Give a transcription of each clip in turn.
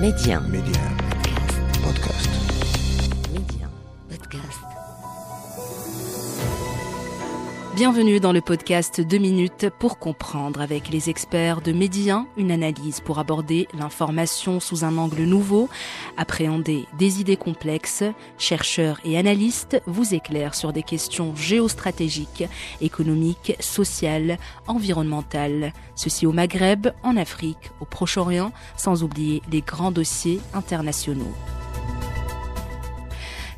Média. Média. Podcast. Bienvenue dans le podcast 2 minutes pour comprendre avec les experts de Médien, une analyse pour aborder l'information sous un angle nouveau, appréhender des idées complexes. Chercheurs et analystes vous éclairent sur des questions géostratégiques, économiques, sociales, environnementales. Ceci au Maghreb, en Afrique, au Proche-Orient, sans oublier les grands dossiers internationaux.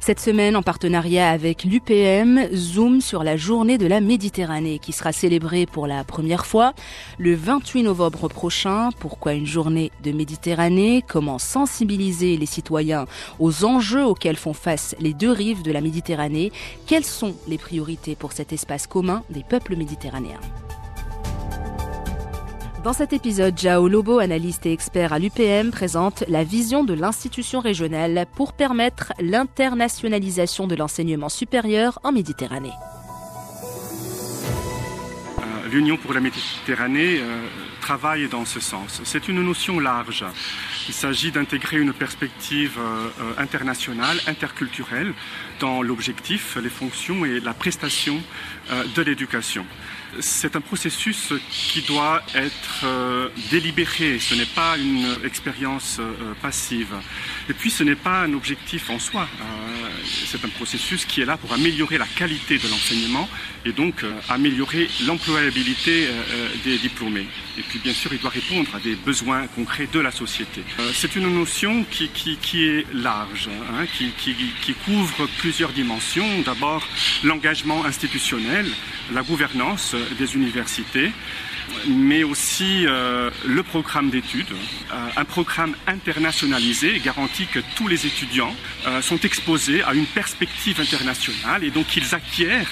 Cette semaine, en partenariat avec l'UPM, zoom sur la journée de la Méditerranée qui sera célébrée pour la première fois le 28 novembre prochain. Pourquoi une journée de Méditerranée? Comment sensibiliser les citoyens aux enjeux auxquels font face les deux rives de la Méditerranée? Quelles sont les priorités pour cet espace commun des peuples méditerranéens? Dans cet épisode, Jao Lobo, analyste et expert à l'UPM, présente la vision de l'institution régionale pour permettre l'internationalisation de l'enseignement supérieur en Méditerranée. L'Union pour la Méditerranée euh, travaille dans ce sens. C'est une notion large. Il s'agit d'intégrer une perspective euh, euh, internationale, interculturelle, dans l'objectif, les fonctions et la prestation de l'éducation. C'est un processus qui doit être délibéré, ce n'est pas une expérience passive. Et puis ce n'est pas un objectif en soi, c'est un processus qui est là pour améliorer la qualité de l'enseignement et donc euh, améliorer l'employabilité euh, euh, des diplômés. Et puis bien sûr, il doit répondre à des besoins concrets de la société. C'est une notion qui, est large, hein, qui, qui, couvre plusieurs dimensions. D'abord, l'engagement institutionnel, la gouvernance des universités, mais aussi le programme d'études, un programme internationalisé garantit que tous les étudiants sont exposés à une perspective internationale et donc ils acquièrent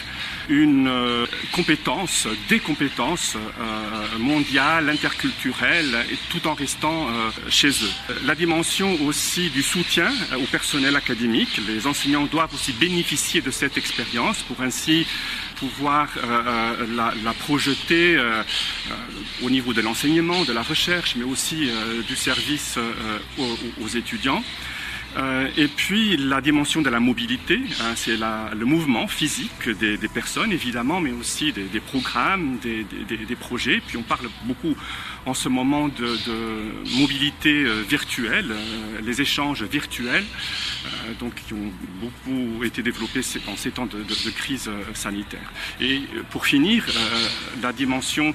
une euh, compétence, des compétences euh, mondiales, interculturelles, et tout en restant euh, chez eux. La dimension aussi du soutien au personnel académique, les enseignants doivent aussi bénéficier de cette expérience pour ainsi pouvoir la, projeter au niveau de l'enseignement, de la recherche, mais aussi du service aux étudiants. Euh, et puis la dimension de la mobilité, hein, c'est le mouvement physique des, personnes évidemment, mais aussi des, programmes, des, projets. Puis on parle beaucoup en ce moment de, mobilité euh, virtuelle, euh, les échanges virtuels, donc qui ont beaucoup été développés en ces temps de, crise sanitaire. Et pour finir, la dimension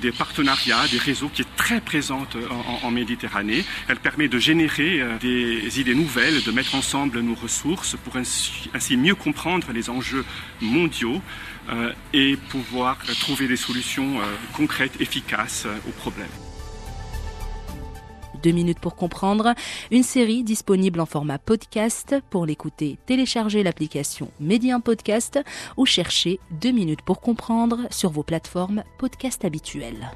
des partenariats, des réseaux qui est très présente en, en Méditerranée, elle permet de générer des idées nouvelles de mettre ensemble nos ressources pour ainsi, mieux comprendre les enjeux mondiaux euh, et pouvoir trouver des solutions euh, concrètes, efficaces euh, aux problèmes. Deux minutes pour comprendre, une série disponible en format podcast. Pour l'écouter, téléchargez l'application Médien Podcast ou cherchez Deux minutes pour comprendre sur vos plateformes podcast habituelles.